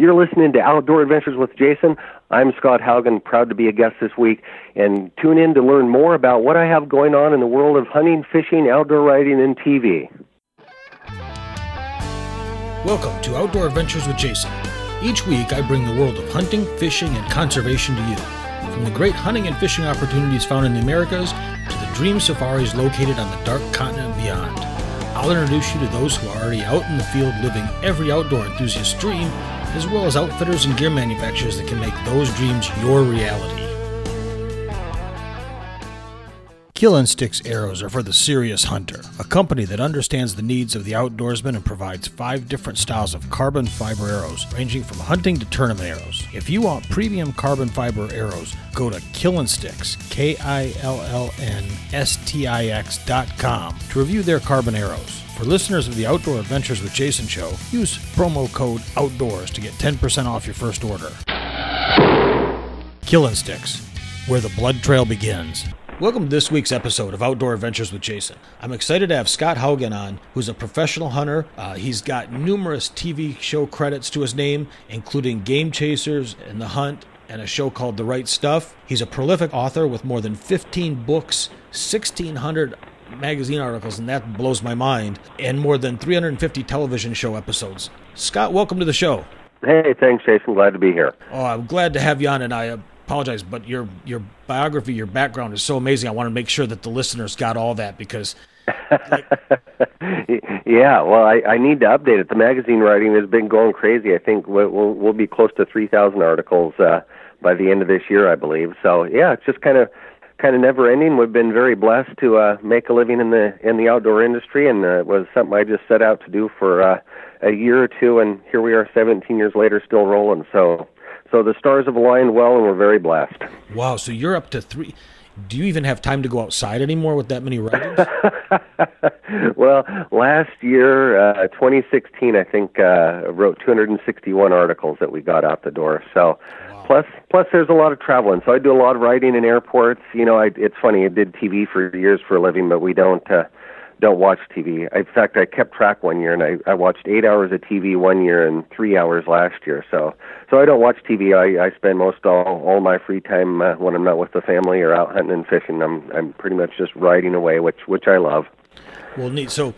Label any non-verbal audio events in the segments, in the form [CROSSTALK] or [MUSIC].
You're listening to Outdoor Adventures with Jason. I'm Scott Haugen, proud to be a guest this week. And tune in to learn more about what I have going on in the world of hunting, fishing, outdoor riding, and TV. Welcome to Outdoor Adventures with Jason. Each week, I bring the world of hunting, fishing, and conservation to you. From the great hunting and fishing opportunities found in the Americas to the dream safaris located on the dark continent beyond. I'll introduce you to those who are already out in the field living every outdoor enthusiast's dream, as well as outfitters and gear manufacturers that can make those dreams your reality. Kill Instincts arrows are for the serious hunter, a company that understands the needs of the outdoorsman and provides five different styles of carbon fiber arrows, ranging from hunting to tournament arrows. If you want premium carbon fiber arrows, go to Killinstix, K I L L N S T I X dot com to review their carbon arrows. For listeners of the Outdoor Adventures with Jason show, use promo code OUTDOORS to get 10% off your first order. Killin' sticks, where the blood trail begins. Welcome to this week's episode of Outdoor Adventures with Jason. I'm excited to have Scott Haugen on, who's a professional hunter. Uh, he's got numerous TV show credits to his name, including Game Chasers and The Hunt and a show called The Right Stuff. He's a prolific author with more than 15 books, 1,600 magazine articles, and that blows my mind, and more than 350 television show episodes. Scott, welcome to the show. Hey, thanks, Jason. Glad to be here. Oh, I'm glad to have you on, and I apologize, but your your biography, your background is so amazing. I want to make sure that the listeners got all that because. Like... [LAUGHS] yeah, well, I, I need to update it. The magazine writing has been going crazy. I think we'll we'll be close to three thousand articles uh, by the end of this year, I believe. So yeah, it's just kind of kind of never ending. We've been very blessed to uh, make a living in the in the outdoor industry, and uh, it was something I just set out to do for uh, a year or two, and here we are, 17 years later, still rolling. So so the stars have aligned well, and we're very blessed. Wow! So you're up to three. Do you even have time to go outside anymore with that many writings? [LAUGHS] well, last year, uh, 2016, I think uh, wrote 261 articles that we got out the door. So, wow. plus plus there's a lot of traveling. So I do a lot of writing in airports. You know, I, it's funny. I did TV for years for a living, but we don't. Uh, don't watch TV. In fact, I kept track one year, and I, I watched eight hours of TV one year and three hours last year. So, so I don't watch TV. I, I spend most all all my free time uh, when I'm not with the family or out hunting and fishing. I'm I'm pretty much just riding away, which which I love. Well, neat. So,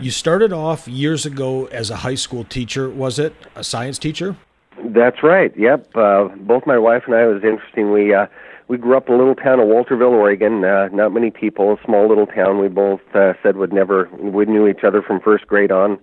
you started off years ago as a high school teacher. Was it a science teacher? That's right. Yep. Uh, both my wife and I. It was interesting. We uh, we grew up in a little town of Walterville, Oregon. Uh, not many people, a small little town. We both uh, said would never. We knew each other from first grade on.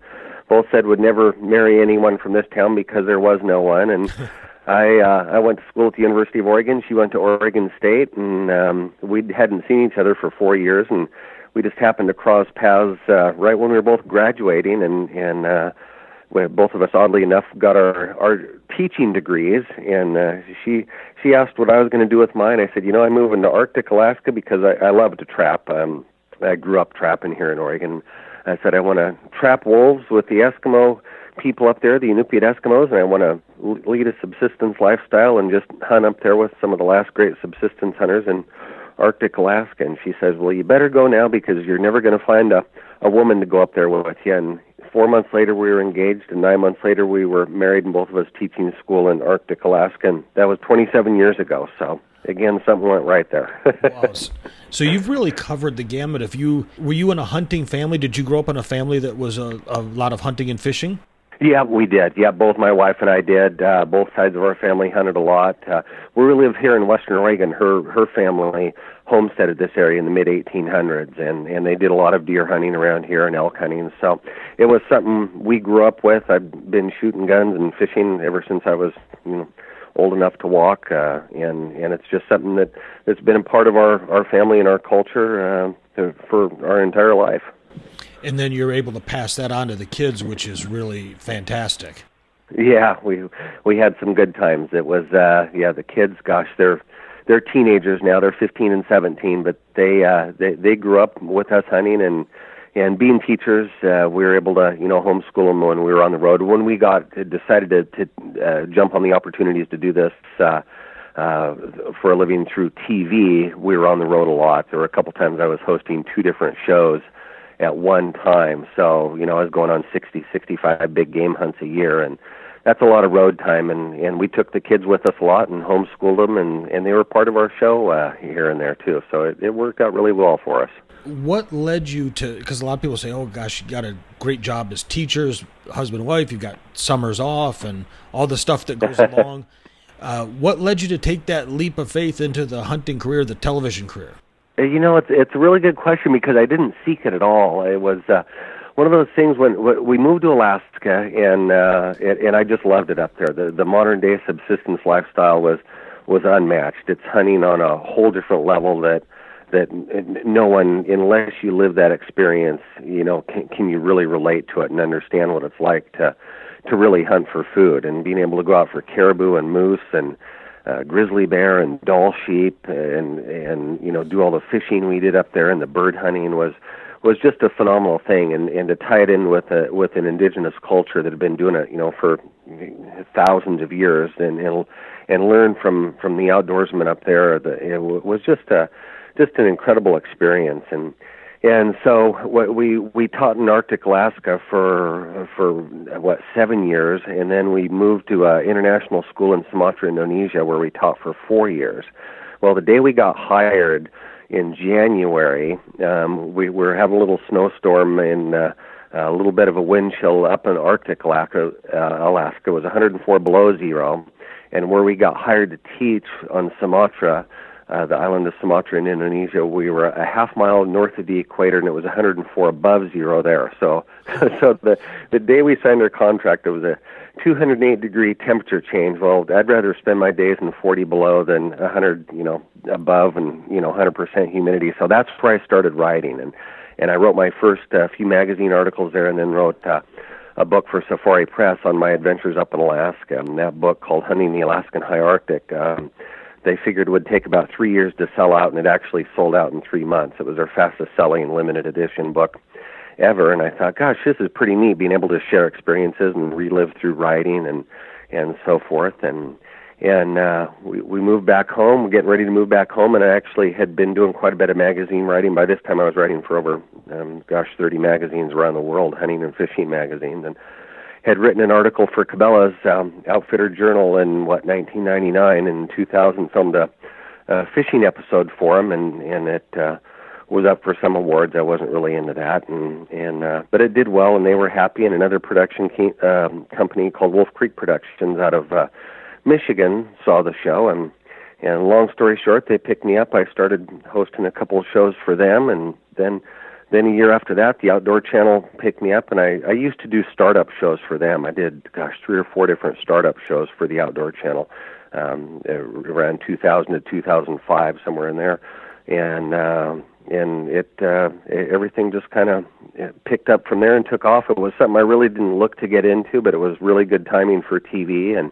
Both said would never marry anyone from this town because there was no one. And [LAUGHS] I uh, I went to school at the University of Oregon. She went to Oregon State, and um, we hadn't seen each other for four years. And we just happened to cross paths uh, right when we were both graduating, and and uh, both of us, oddly enough, got our our teaching degrees. And uh, she she asked what I was going to do with mine. I said, you know, I'm moving to Arctic Alaska because I, I love to trap. Um, I grew up trapping here in Oregon. I said I want to trap wolves with the Eskimo people up there, the Inupiat Eskimos, and I want to lead a subsistence lifestyle and just hunt up there with some of the last great subsistence hunters in Arctic Alaska. And she says, well, you better go now because you're never going to find a a woman to go up there with you. And four months later we were engaged and nine months later we were married and both of us teaching school in arctic alaska and that was 27 years ago. So again something went right there. [LAUGHS] Wow. so you've really covered the gamut. If you were you in a hunting family? Did you grow up in a family that was a, a lot of hunting and fishing yeah, we did. Yeah, both my wife and I did. Uh, both sides of our family hunted a lot. Uh, we live here in Western Oregon. Her her family homesteaded this area in the mid 1800s, and and they did a lot of deer hunting around here and elk hunting. So it was something we grew up with. I've been shooting guns and fishing ever since I was you know old enough to walk, uh, and and it's just something that that's been a part of our our family and our culture uh, for our entire life and then you're able to pass that on to the kids, which is really fantastic. Yeah, we we had some good times. It was uh yeah, the kids, gosh, they're they're teenagers now. They're 15 and 17, but they uh they they grew up with us hunting and and being teachers, uh, we were able to, you know, homeschool them when we were on the road. When we got decided to, to uh, jump on the opportunities to do this uh, uh, for a living through TV, we were on the road a lot. There were a couple times I was hosting two different shows at one time. So, you know, I was going on 60, 65 big game hunts a year and that's a lot of road time, and and we took the kids with us a lot and homeschooled them, and and they were part of our show uh, here and there too. So it, it worked out really well for us. What led you to? Because a lot of people say, "Oh gosh, you got a great job as teachers, husband, and wife. You've got summers off, and all the stuff that goes [LAUGHS] along." Uh, what led you to take that leap of faith into the hunting career, the television career? Uh, you know, it's it's a really good question because I didn't seek it at all. It was uh, one of those things when, we moved to Alaska, and uh, and I just loved it up there. The the modern day subsistence lifestyle was was unmatched. It's hunting on a whole different level that that no one, unless you live that experience, you know, can, can you really relate to it and understand what it's like to to really hunt for food and being able to go out for caribou and moose and uh, grizzly bear and Dall sheep and and you know do all the fishing we did up there and the bird hunting was was just a phenomenal thing and and to tie it in with a with an indigenous culture that had been doing it you know for thousands of years and and and learn from from the outdoorsmen up there the, it was just a just an incredible experience and and so what we we taught in Arctic Alaska for for what seven years, and then we moved to a international school in Sumatra, Indonesia, where we taught for four years. Well, the day we got hired in January, um, we were having a little snowstorm and uh, a little bit of a wind chill up in Arctic Alaska. Uh, Alaska it was 104 below zero, and where we got hired to teach on Sumatra uh, the island of Sumatra in Indonesia. We were a half mile north of the equator, and it was 104 above zero there. So, [LAUGHS] so the the day we signed our contract, it was a 208 degree temperature change. Well, I'd rather spend my days in 40 below than 100, you know, above, and you know, 100% humidity. So that's where I started writing, and and I wrote my first uh, few magazine articles there, and then wrote. Uh, a book for Safari Press on my adventures up in Alaska, and that book called Hunting the Alaskan High Arctic um, they figured it would take about three years to sell out, and it actually sold out in three months. It was our fastest selling limited edition book ever, and I thought, gosh, this is pretty neat being able to share experiences and relive through writing and and so forth. And and uh, we we moved back home, We're getting ready to move back home, and I actually had been doing quite a bit of magazine writing. By this time, I was writing for over, um, gosh, 30 magazines around the world, hunting and fishing magazines, and had written an article for Cabela's um, Outfitter Journal in what 1999 and 2000 filmed a, a fishing episode for him and and it uh, was up for some awards. I wasn't really into that and and uh, but it did well and they were happy. And another production ke- um, company called Wolf Creek Productions out of uh, Michigan saw the show and and long story short, they picked me up. I started hosting a couple of shows for them and then then a year after that, the Outdoor Channel picked me up, and I, I used to do startup shows for them. I did, gosh, three or four different startup shows for the Outdoor Channel um, around 2000 to 2005, somewhere in there, and uh, and it, uh, it everything just kind of picked up from there and took off. It was something I really didn't look to get into, but it was really good timing for TV, and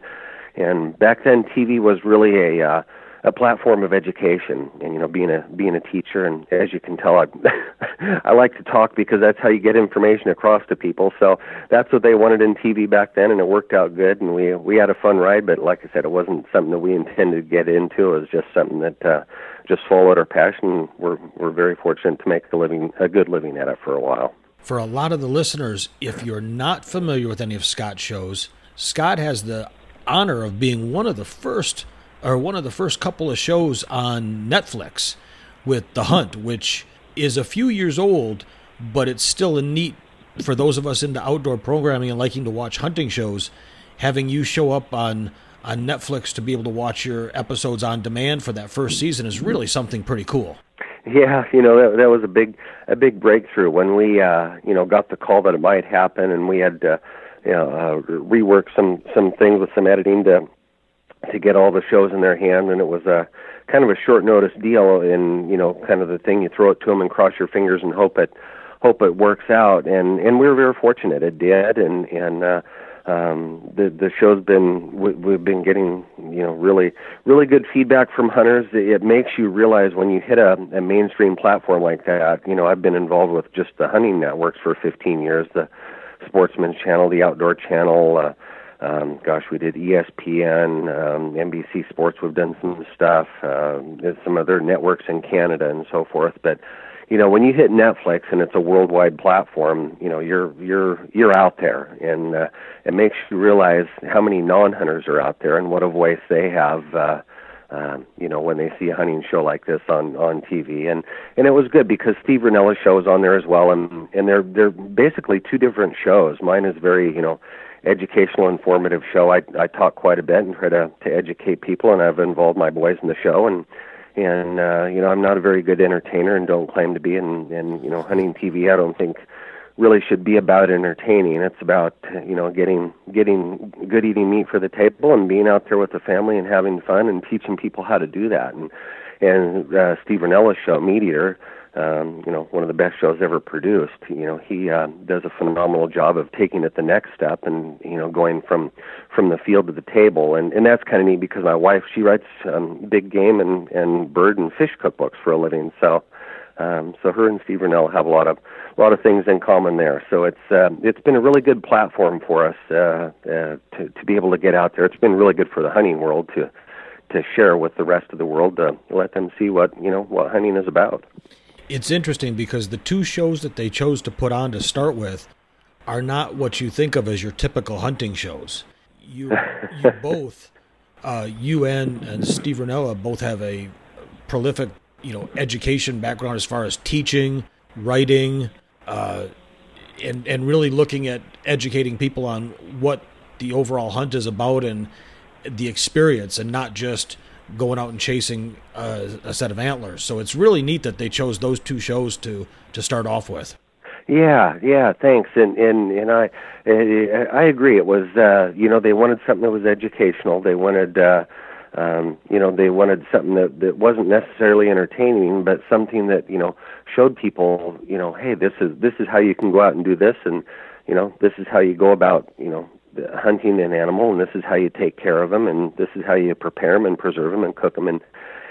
and back then TV was really a uh, a platform of education and you know being a being a teacher. And as you can tell I [LAUGHS] I like to talk because that's how you get information across to people. So that's what they wanted in TV back then and it worked out good. And we we had a fun ride but like I said it wasn't something that we intended to get into. It was just something that uh just followed our passion. We're we're very fortunate to make a living a good living at it for a while. For a lot of the listeners if you're not familiar with any of Scott's shows Scott has the honor of being one of the first or one of the first couple of shows on Netflix with The Hunt, which is a few years old, but it's still a neat for those of us into outdoor programming and liking to watch hunting shows. Having you show up on on Netflix to be able to watch your episodes on demand for that first season is really something pretty cool. Yeah, you know that that was a big a big breakthrough when we uh, you know got the call that it might happen, and we had to you know uh, rework some some things with some editing to to get all the shows in their hand, and it was a kind of a short notice deal. And you know, kind of the thing you throw it to them and cross your fingers and hope it hope it works out. And and we were very fortunate it did. And and uh, um, the the show's been we, we've been getting you know really really good feedback from hunters. It makes you realize when you hit a, a mainstream platform like that. You know, I've been involved with just the hunting networks for 15 years. The Sportsman's Channel, the Outdoor Channel. Uh, um, gosh, we did ESPN, um, NBC Sports. We've done some stuff, uh, some other networks in Canada and so forth. But you know, when you hit Netflix and it's a worldwide platform, you know, you're you're you're out there, and uh, it makes you realize how many non-hunters are out there and what a voice they have. Uh, um, you know, when they see a hunting show like this on on TV, and and it was good because Steve Rinella's show is on there as well, and and they're they're basically two different shows. Mine is very you know educational, informative show. I I talk quite a bit and try to to educate people, and I've involved my boys in the show, and and uh, you know I'm not a very good entertainer and don't claim to be. And and you know hunting TV I don't think really should be about entertaining. It's about you know getting getting good eating meat for the table and being out there with the family and having fun and teaching people how to do that. And and uh, Steve Rinella's show Meat Eater um, you know, one of the best shows ever produced. You know, he uh, does a phenomenal job of taking it the next step and you know going from from the field to the table, and and that's kind of neat because my wife she writes um, big game and and bird and fish cookbooks for a living, so. Um, so her and Steve Rinella have a lot of a lot of things in common there. So it's uh, it's been a really good platform for us uh, uh, to to be able to get out there. It's been really good for the hunting world to to share with the rest of the world to let them see what you know what hunting is about it's interesting because the two shows that they chose to put on to start with are not what you think of as your typical hunting shows. You, [LAUGHS] you both, uh, UN and Steve Rinella both have a prolific, you know, education background as far as teaching, writing, uh, and and really looking at educating people on what the overall hunt is about and the experience, and not just going out and chasing a, a set of antlers. So it's really neat that they chose those two shows to to start off with. Yeah, yeah, thanks. And and and I I agree. It was uh, you know they wanted something that was educational. They wanted uh, um, you know they wanted something that that wasn't necessarily entertaining, but something that you know showed people you know hey this is this is how you can go out and do this, and you know this is how you go about you know hunting an animal, and this is how you take care of them, and this is how you prepare them and preserve them and cook them and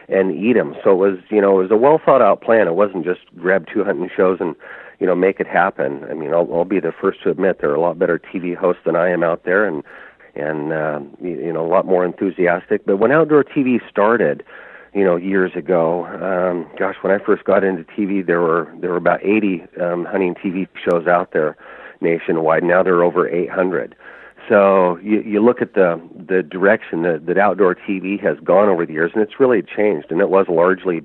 and eat them. So it was, you know, it was a well thought out plan. It wasn't just grab two hunting shows and, you know, make it happen. I mean, I'll, I'll be the first to admit there are a lot better TV hosts than I am out there, and and uh, you know, a lot more enthusiastic. But when outdoor TV started, you know, years ago, um, gosh, when I first got into TV, there were there were about 80 um, hunting TV shows out there nationwide. Now there are over 800. So you, you look at the the direction that, that outdoor TV has gone over the years, and it's really changed. And it was largely,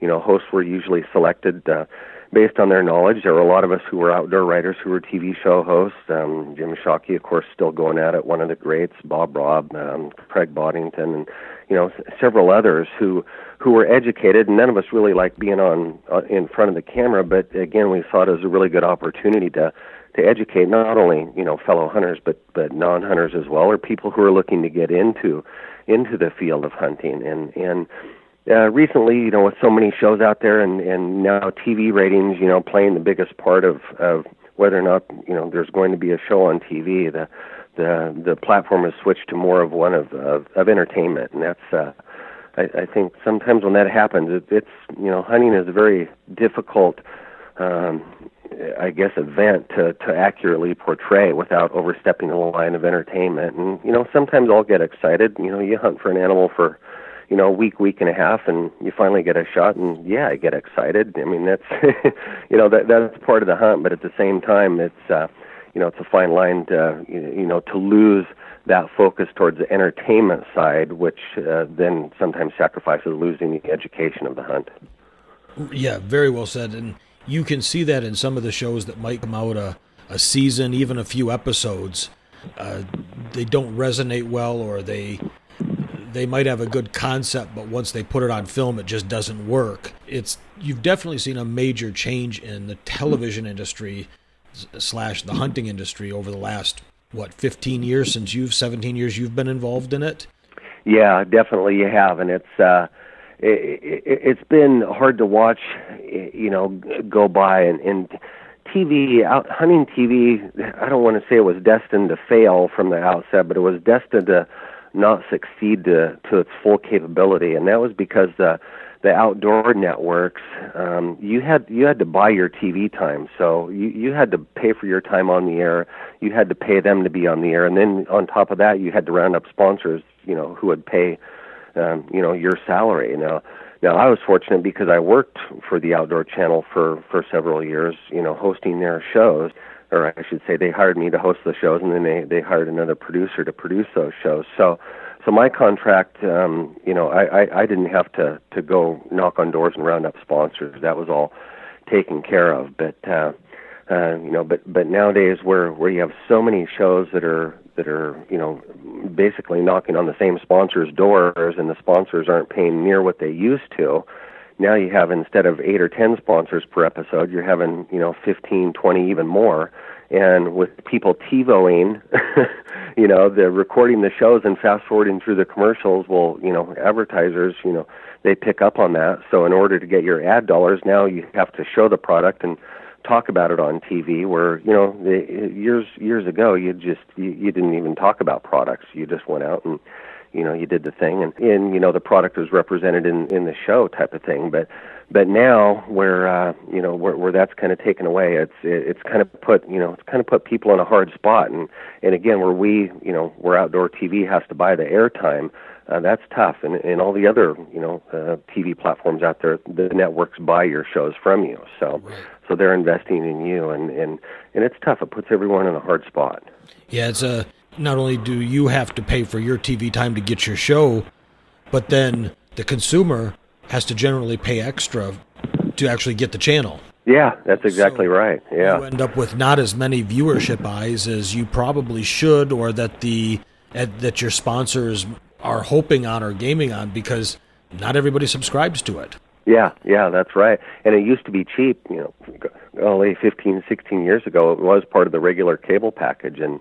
you know, hosts were usually selected uh, based on their knowledge. There were a lot of us who were outdoor writers who were TV show hosts. Um, Jim Shockey, of course, still going at it. One of the greats, Bob Robb, um, Craig Boddington, and you know several others who who were educated. And none of us really liked being on uh, in front of the camera, but again, we saw it as a really good opportunity to to educate not only you know fellow hunters but but non-hunters as well, or people who are looking to get into into the field of hunting. And and uh, recently, you know, with so many shows out there, and and now TV ratings, you know, playing the biggest part of of whether or not you know there's going to be a show on TV. The the the platform has switched to more of one of of, of entertainment, and that's. Uh, I, I think sometimes when that happens, it, it's you know hunting is a very difficult um, I guess, event to to accurately portray without overstepping the line of entertainment. And you know, sometimes I'll get excited. You know, you hunt for an animal for you know a week, week and a half, and you finally get a shot, and yeah, I get excited. I mean, that's [LAUGHS] you know that that's part of the hunt, but at the same time, it's uh, you know it's a fine line to you know to lose that focus towards the entertainment side, which uh, then sometimes sacrifices losing the education of the hunt. Yeah, very well said. And you can see that in some of the shows that might come out a, a season, even a few episodes. Uh, they don't resonate well, or they they might have a good concept, but once they put it on film, it just doesn't work. It's you've definitely seen a major change in the television industry slash the hunting industry over the last what 15 years since you've 17 years you've been involved in it. Yeah, definitely you have, and it's. Uh, it, it, it's been hard to watch, you know, go by and, and TV out hunting TV. I don't want to say it was destined to fail from the outset, but it was destined to not succeed to to its full capability, and that was because the the outdoor networks, um, you had you had to buy your TV time. So you you had to pay for your time on the air. You had to pay them to be on the air, and then on top of that, you had to round up sponsors. You know who would pay, um, you know, your salary. Now, now I was fortunate because I worked for the Outdoor Channel for for several years. You know, hosting their shows, or I should say, they hired me to host the shows, and then they they hired another producer to produce those shows. So so my contract, um, you know, I, I, I didn't have to to go knock on doors and round up sponsors. That was all taken care of. But uh, uh, you know, but but nowadays where where you have so many shows that are that are you know basically knocking on the same sponsors' doors, and the sponsors aren't paying near what they used to. Now you have instead of eight or ten sponsors per episode, you're having you know fifteen, twenty, even more and with people TiVoing, [LAUGHS] you know, the recording the shows and fast forwarding through the commercials, well, you know, advertisers, you know, they pick up on that. So in order to get your ad dollars, now you have to show the product and talk about it on TV. Where you know, the, years years ago, you just you, you didn't even talk about products. You just went out and you know you did the thing and and you know the product was represented in in the show type of thing but but now where uh you know where where that's kind of taken away it's it's kind of put you know it's kind of put people in a hard spot and and again where we you know where outdoor tv has to buy the airtime uh, that's tough and and all the other you know uh, tv platforms out there the networks buy your shows from you so right. so they're investing in you and and and it's tough it puts everyone in a hard spot yeah it's a not only do you have to pay for your tv time to get your show but then the consumer has to generally pay extra to actually get the channel. Yeah, that's exactly so right. Yeah. You end up with not as many viewership eyes as you probably should or that the that your sponsors are hoping on or gaming on because not everybody subscribes to it. Yeah, yeah, that's right. And it used to be cheap, you know, only 15, 16 years ago it was part of the regular cable package and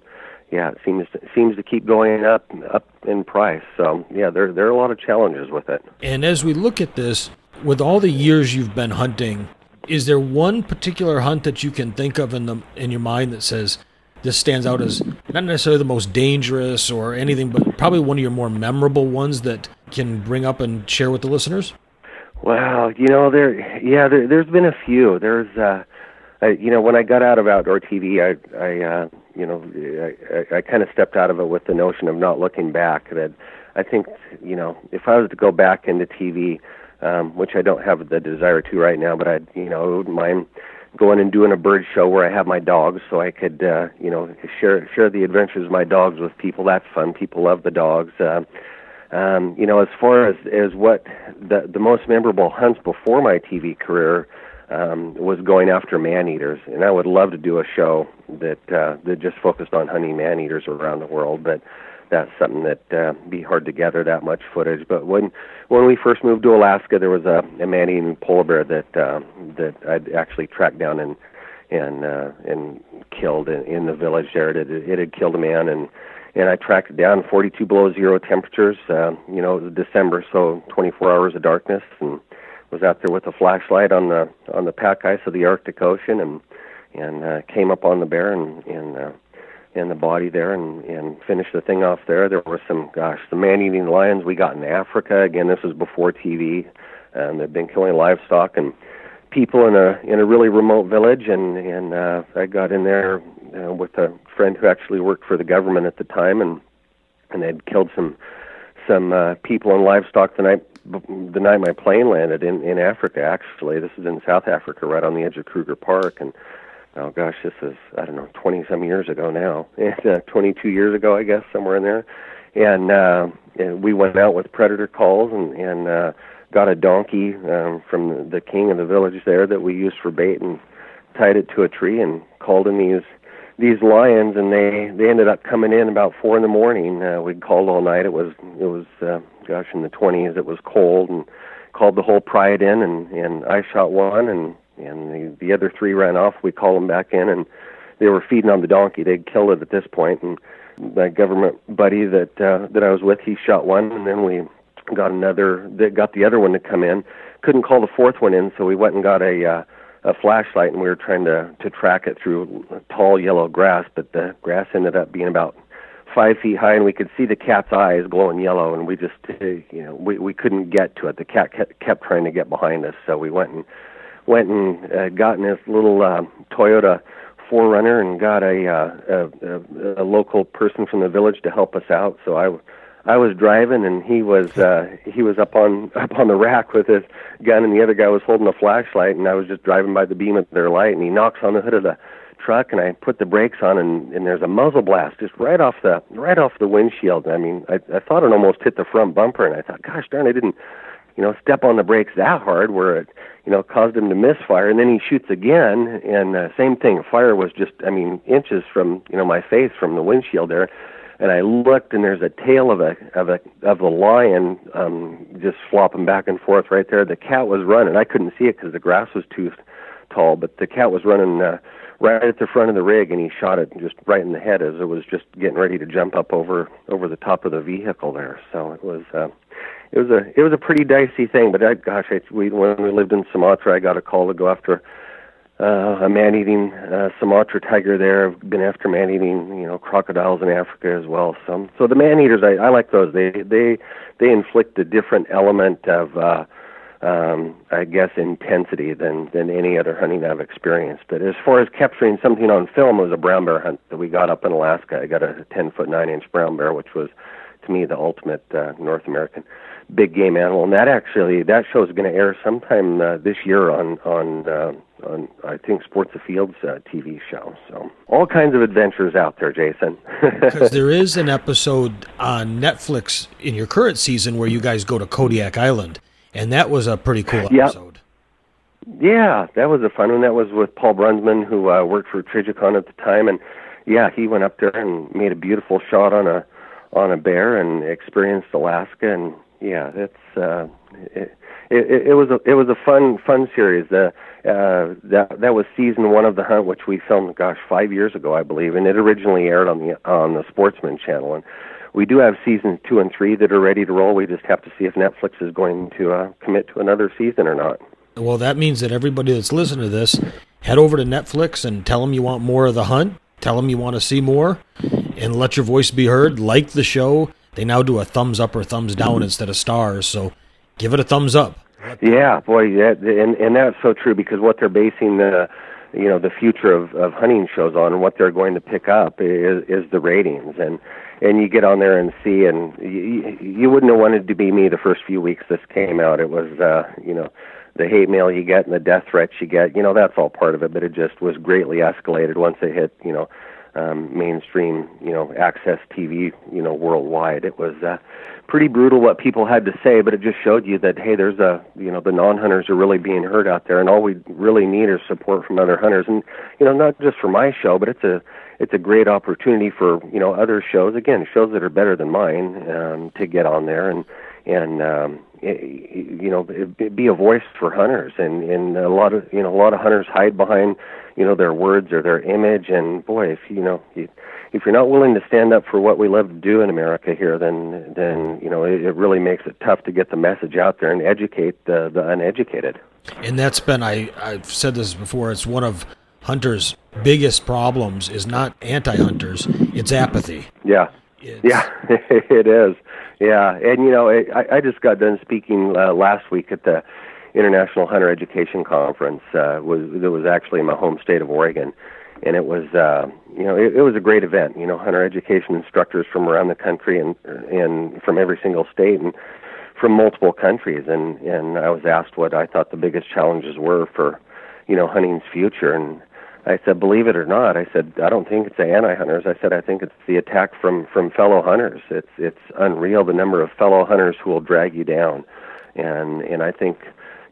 yeah, it seems to, seems to keep going up up in price. So yeah, there there are a lot of challenges with it. And as we look at this, with all the years you've been hunting, is there one particular hunt that you can think of in the in your mind that says this stands out as not necessarily the most dangerous or anything, but probably one of your more memorable ones that can bring up and share with the listeners? Well, you know, there, yeah, there, has been a few. There's, uh, I, you know, when I got out of outdoor TV, I, I, uh, you know, I, I, I kind of stepped out of it with the notion of not looking back. That I think, you know, if I was to go back into TV, um, which I don't have the desire to right now, but I, you know, wouldn't mind going and doing a bird show where I have my dogs, so I could, uh, you know, share share the adventures of my dogs with people. That's fun. People love the dogs. Uh, um, you know, as far as as what the the most memorable hunts before my TV career um, was going after man eaters, and I would love to do a show that uh, that just focused on hunting man eaters around the world, but that's something that uh, be hard to gather that much footage. But when when we first moved to Alaska, there was a, a man-eating polar bear that uh, that I'd actually tracked down and and uh, and killed in, in the village there. It, it had killed a man and and I tracked it down 42 below zero temperatures. Uh, you know, it was December, so 24 hours of darkness and was out there with a flashlight on the on the pack ice of the Arctic Ocean and and uh, came up on the bear and and uh, and the body there and and finished the thing off there. There were some gosh, the man-eating lions we got in Africa. Again, this was before TV, and they've been killing livestock and people in a in a really remote village. And and uh, I got in there uh, with a friend who actually worked for the government at the time, and and they'd killed some some uh, people and livestock the night the night my plane landed in in Africa. Actually, this is in South Africa, right on the edge of Kruger Park, and oh gosh, this is I don't know, twenty some years ago now. It's [LAUGHS] uh, twenty two years ago, I guess, somewhere in there. And, uh, and we went out with predator calls and and uh, got a donkey um, from the, the king of the village there that we used for bait and tied it to a tree and called in these these lions and they they ended up coming in about four in the morning uh, we called all night it was it was uh, gosh in the twenties it was cold and called the whole pride in and and i shot one and and the the other three ran off. We called them back in and they were feeding on the donkey. They'd killed it at this point and my government buddy that uh, that i was with he shot one and then we got another that got the other one to come in. Couldn't call the fourth one in so we went and got a uh a flashlight and we were trying to to track it through tall yellow grass, but the grass ended up being about five feet high, and we could see the cat's eyes glowing yellow, and we just, uh, you know, we we couldn't get to it. The cat kept trying to get behind us, so we went and went and uh, got in this little uh, Toyota 4Runner and got a, uh, a, a a local person from the village to help us out. So I I was driving and he was uh he was up on [LAUGHS] up on the rack with his gun and the other guy was holding a flashlight and I was just driving by the beam of their light and he knocks on the hood of the truck and I put the brakes on and, and there's a muzzle blast just right off the right off the windshield. I mean, I I thought it almost hit the front bumper and I thought, gosh darn, I didn't you know, step on the brakes that hard where it, you know, caused him to misfire. And then he shoots again, and uh, same thing. Fire was just, I mean, inches from, you know, my face from the windshield there and I looked, and there's a tail of a of a of a lion um, just flopping back and forth right there. The cat was running. I couldn't see it because the grass was too tall, but the cat was running uh, right at the front of the rig, and he shot it just right in the head as it was just getting ready to jump up over over the top of the vehicle there. So it was. Uh, it was a it was a pretty dicey thing, but I, gosh, I, we when we lived in Sumatra, I got a call to go after uh, a man-eating uh, Sumatra tiger there. I've been after man-eating, you know, crocodiles in Africa as well. So, so the man-eaters, I, I like those. They they they inflict a different element of, uh, um, I guess, intensity than than any other hunting I've experienced. But as far as capturing something on film, it was a brown bear hunt that we got up in Alaska. I got a 10 foot 9 inch brown bear, which was to me the ultimate uh, North American big game animal. And that actually that show is going to air sometime uh, this year on on. Uh, on I think Sports Afield's uh, TV show. So all kinds of adventures out there, Jason. [LAUGHS] Because there is an episode on Netflix in your current season where you guys go to Kodiak Island, and that was a pretty cool episode. Yep. Yeah, that was a fun one. That was with Paul Brunsman, who uh, worked for Trijicon at the time, and yeah, he went up there and made a beautiful shot on a on a bear and experienced Alaska, and yeah, that's uh, it, it, it was a it was a fun fun series. Uh, uh, that that was season one of the hunt, which we filmed, gosh, five years ago, I believe, and it originally aired on the on the Sportsman channel. And we do have seasons two and three that are ready to roll. We just have to see if Netflix is going to uh, commit to another season or not. Well, that means that everybody that's listening to this, head over to Netflix and tell them you want more of the hunt. Tell them you want to see more, and let your voice be heard. Like the show. They now do a thumbs up or thumbs down instead of stars. So give it a thumbs up. Yeah, boy, that, and and that's so true because what they're basing the you know the future of of hunting shows on and what they're going to pick up is is the ratings and and you get on there and see and you, you wouldn't have wanted to be me the first few weeks this came out it was uh you know the hate mail you get and the death threats you get you know that's all part of it but it just was greatly escalated once it hit you know um mainstream you know access tv you know worldwide. It was uh pretty brutal what people had to say, but it just showed you that hey, there's a you know the non-hunters are really being heard out there, and all we really need is support from other hunters, and you know not just for my show, but it's a it's a great opportunity for you know other shows. Again shows that are better than mine um, to get on there and and um, Eh, you know be a voice for hunters and and a lot of you know a lot of hunters hide behind you know their words or their image and boy if you know you if you're not willing to stand up for what we love to do in America here, then then you know it, it really makes it tough to get the message out there and educate the, the uneducated. And that's been I I've said this before. It's one of hunters' biggest problems is not anti-hunters; it's apathy. Yeah, it's... yeah, [LAUGHS] it is. Yeah, and you know I I just got done speaking uh, last week at the International Hunter Education Conference. Uh, was it was actually in my home state of Oregon and it was uh, you know it, it was a great event. You know, hunter education instructors from around the country and and from every single state and from multiple countries. And and I was asked what I thought the biggest challenges were for you know hunting's future and. I said, believe it or not, I said, I don't think it's the anti-hunters. I said, I think it's the attack from from fellow hunters. It's it's unreal the number of fellow hunters who will drag you down, and and I think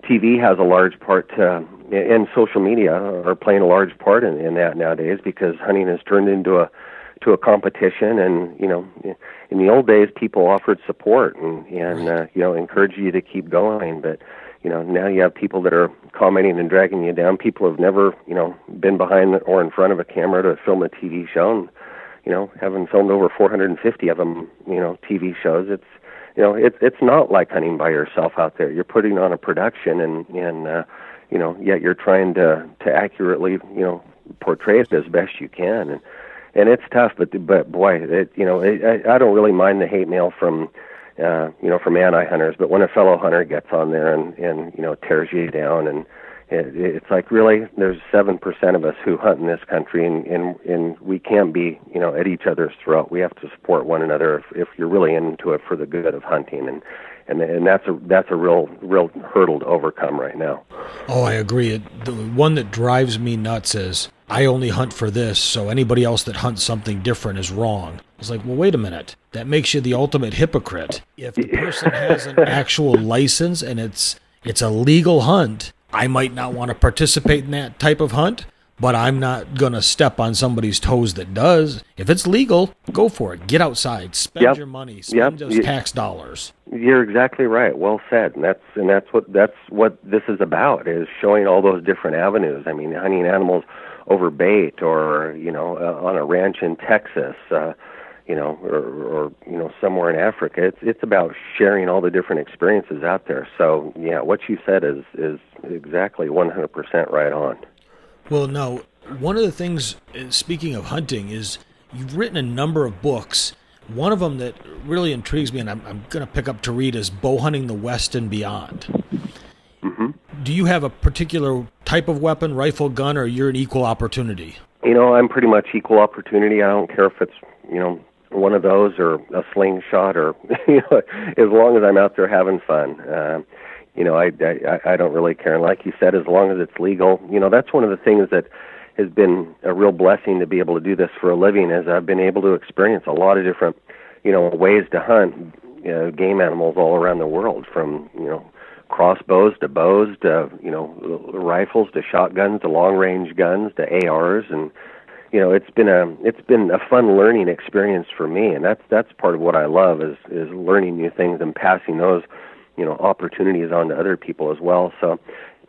TV has a large part to, and social media are playing a large part in, in that nowadays because hunting has turned into a to a competition and you know in the old days people offered support and and uh, you know encouraged you to keep going but you know now you have people that are commenting and dragging you down. People have never you know been behind or in front of a camera to film a TV show. And you know having filmed over 450 of them you know TV shows it's you know it's it's not like hunting by yourself out there. You're putting on a production and and uh you know yet you're trying to to accurately you know portray it as best you can. And and it's tough. But but boy, it, you know, it, I, I don't really mind the hate mail from uh, you know from anti hunters, but when a fellow hunter gets on there and and you know tears you down and it, it's like really there's seven percent of us who hunt in this country and, and and we can't be you know at each other's throat. We have to support one another if, if you're really into it for the good of hunting and and and that's a that's a real real hurdle to overcome right now oh i agree the one that drives me nuts is i only hunt for this so anybody else that hunts something different is wrong it's like well wait a minute that makes you the ultimate hypocrite if the person has an [LAUGHS] actual license and it's it's a legal hunt I might not want to participate in that type of hunt, but I'm not going to step on somebody's toes that does. If it's legal, go for it. Get outside, spend yep. your money, spend yep. those tax dollars. You're exactly right. Well said. And that's and that's what that's what this is about is showing all those different avenues. I mean, hunting animals over bait or, you know, uh, on a ranch in Texas. Uh you know, or, or you know, somewhere in Africa. It's it's about sharing all the different experiences out there. So yeah, what you said is is exactly 100% right on. Well, now one of the things, uh, speaking of hunting, is you've written a number of books. One of them that really intrigues me, and I'm, I'm going to pick up to read, is Bow Hunting the West and Beyond. Mm-hmm. Do you have a particular type of weapon, rifle, gun, or you're an equal opportunity? You know, I'm pretty much equal opportunity. I don't care if it's you know one of those or a slingshot or [LAUGHS] you know as long as I'm out there having fun. Uh, you know, I, I I don't really care. And like you said, as long as it's legal, you know, that's one of the things that has been a real blessing to be able to do this for a living. as I've been able to experience a lot of different, you know, ways to hunt you know, game animals all around the world, from you know crossbows to bows to you know rifles to shotguns to long range guns to ARs and you know it's been a it's been a fun learning experience for me and that's that's part of what I love is is learning new things and passing those you know opportunities on to other people as well so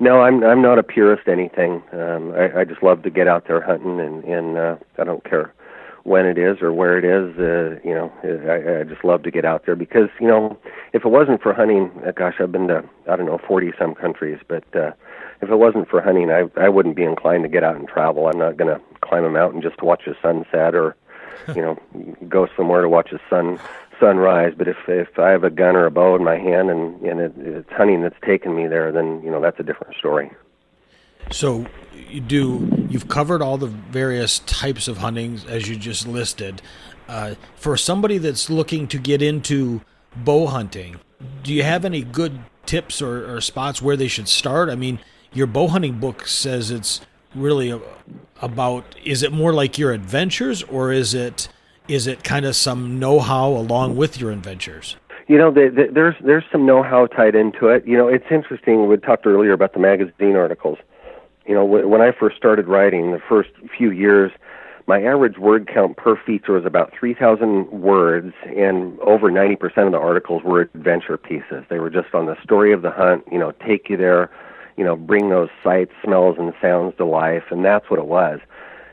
no I'm I'm not a purist anything um I I just love to get out there hunting and and uh I don't care when it is or where it is uh you know I I just love to get out there because you know if it wasn't for hunting uh, gosh I've been to I don't know 40 some countries but uh if it wasn't for hunting, I I wouldn't be inclined to get out and travel. I'm not going to climb a mountain just to watch a sunset or, you know, [LAUGHS] go somewhere to watch a sun sunrise. But if if I have a gun or a bow in my hand and and it, it's hunting that's taken me there, then you know that's a different story. So you do you've covered all the various types of hunting as you just listed. Uh, for somebody that's looking to get into bow hunting, do you have any good tips or, or spots where they should start? I mean, your bow hunting book says it's really about is it more like your adventures or is it is it kind of some know-how along with your adventures? You know the, the, there's there's some know-how tied into it. You know it's interesting we talked earlier about the magazine articles. You know when i first started writing the first few years my average word count per feature was about 3000 words and over 90% of the articles were adventure pieces. They were just on the story of the hunt you know take you there you know, bring those sights, smells, and sounds to life, and that's what it was.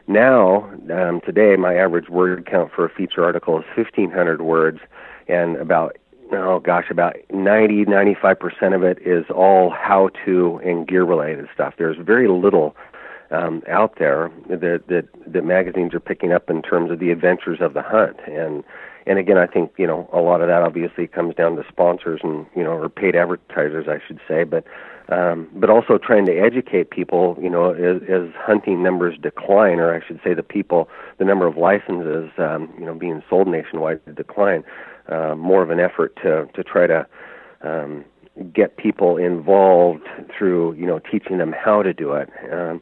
Now, um, today, my average word count for a feature article is 1,500 words, and about oh gosh, about 90, 95 percent of it is all how-to and gear-related stuff. There's very little um, out there that that that magazines are picking up in terms of the adventures of the hunt, and and again, I think you know a lot of that obviously comes down to sponsors and you know or paid advertisers, I should say, but um, but also trying to educate people, you know, as, as hunting numbers decline, or I should say, the people, the number of licenses, um, you know, being sold nationwide decline. Uh, more of an effort to to try to um, get people involved through, you know, teaching them how to do it. Um,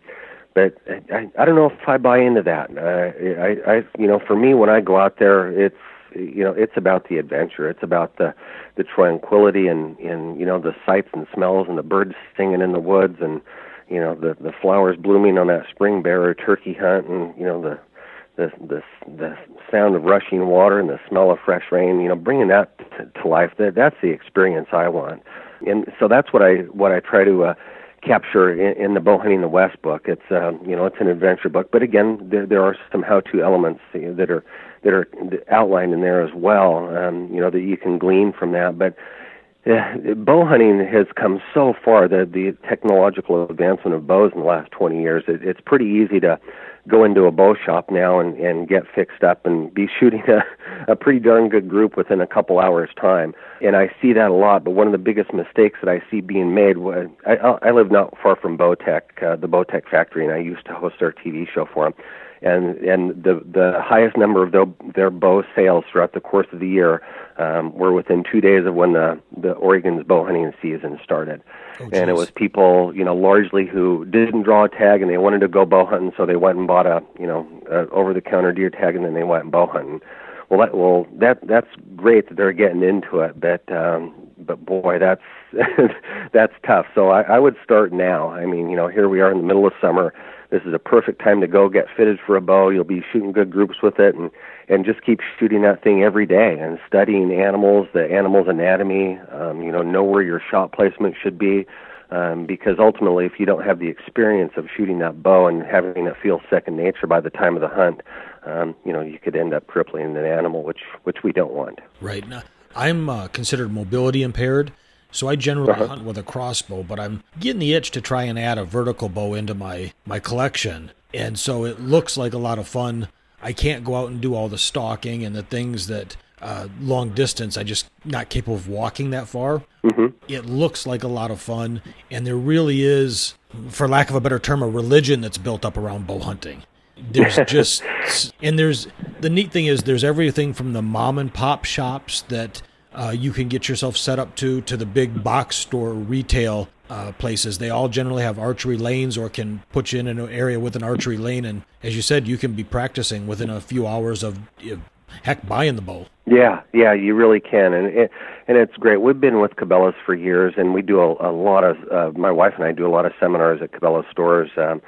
but I, I don't know if I buy into that. Uh, I, I, you know, for me, when I go out there, it's you know it's about the adventure. It's about the the tranquility and and you know the sights and smells and the birds singing in the woods and you know the the flowers blooming on that spring bear turkey hunt and you know the the the the sound of rushing water and the smell of fresh rain you know bringing that to, to life. That that's the experience i want. And so that's what i what i try to uh capture in, in the bow hunting the west book. It's um you know it's an adventure book. But again there there are some how to elements that are that are outlined in there as well. Um, you know that you can glean from that, but. Uh, bow hunting has come so far. The the technological advancement of bows in the last 20 years, it, it's pretty easy to go into a bow shop now and, and get fixed up and be shooting a, a pretty darn good group within a couple hours time. And I see that a lot. But one of the biggest mistakes that I see being made I, I live not far from Bowtech, uh, the Bowtech factory, and I used to host their TV show for them. And and the the highest number of their, their bow sales throughout the course of the year um, were within two days of when the the Oregon's bow hunting season started. Oh, and it was people, you know, largely who didn't draw a tag and they wanted to go bow hunting, so they went and bought a, you know, over-the-counter deer tag, and then they went and bow hunting. Well, that well that that's great that they're getting into it, but um, but boy, that's [LAUGHS] that's tough. So I, I would start now. I mean, you know, here we are in the middle of summer. This is a perfect time to go get fitted for a bow. You'll be shooting good groups with it, and and just keep shooting that thing every day and studying animals, the animal's anatomy. Um, you know, know where your shot placement should be. Um, because ultimately, if you don't have the experience of shooting that bow and having it feel second nature by the time of the hunt, um, you know, you could end up crippling an animal, which which we don't want. Right. Now, I'm uh, considered mobility impaired, so I generally uh-huh. hunt with a crossbow, but I'm getting the itch to try and add a vertical bow into my my collection, and so it looks like a lot of fun. I can't go out and do all the stalking and the things that uh, long distance. I just not capable of walking that far. Mm-hmm. It looks like a lot of fun, and there really is, for lack of a better term, a religion that's built up around bow hunting. There's [LAUGHS] just, and there's the neat thing is there's everything from the mom and pop shops that uh, you can get yourself set up to to the big box store retail uh, places. They all generally have archery lanes or can put you in an area with an archery lane. And as you said, you can be practicing within a few hours of, heck, buying the bow. Yeah, yeah, you really can, and it, and it's great. We've been with Cabela's for years, and we do a, a lot of. Uh, my wife and I do a lot of seminars at Cabela's stores. Um,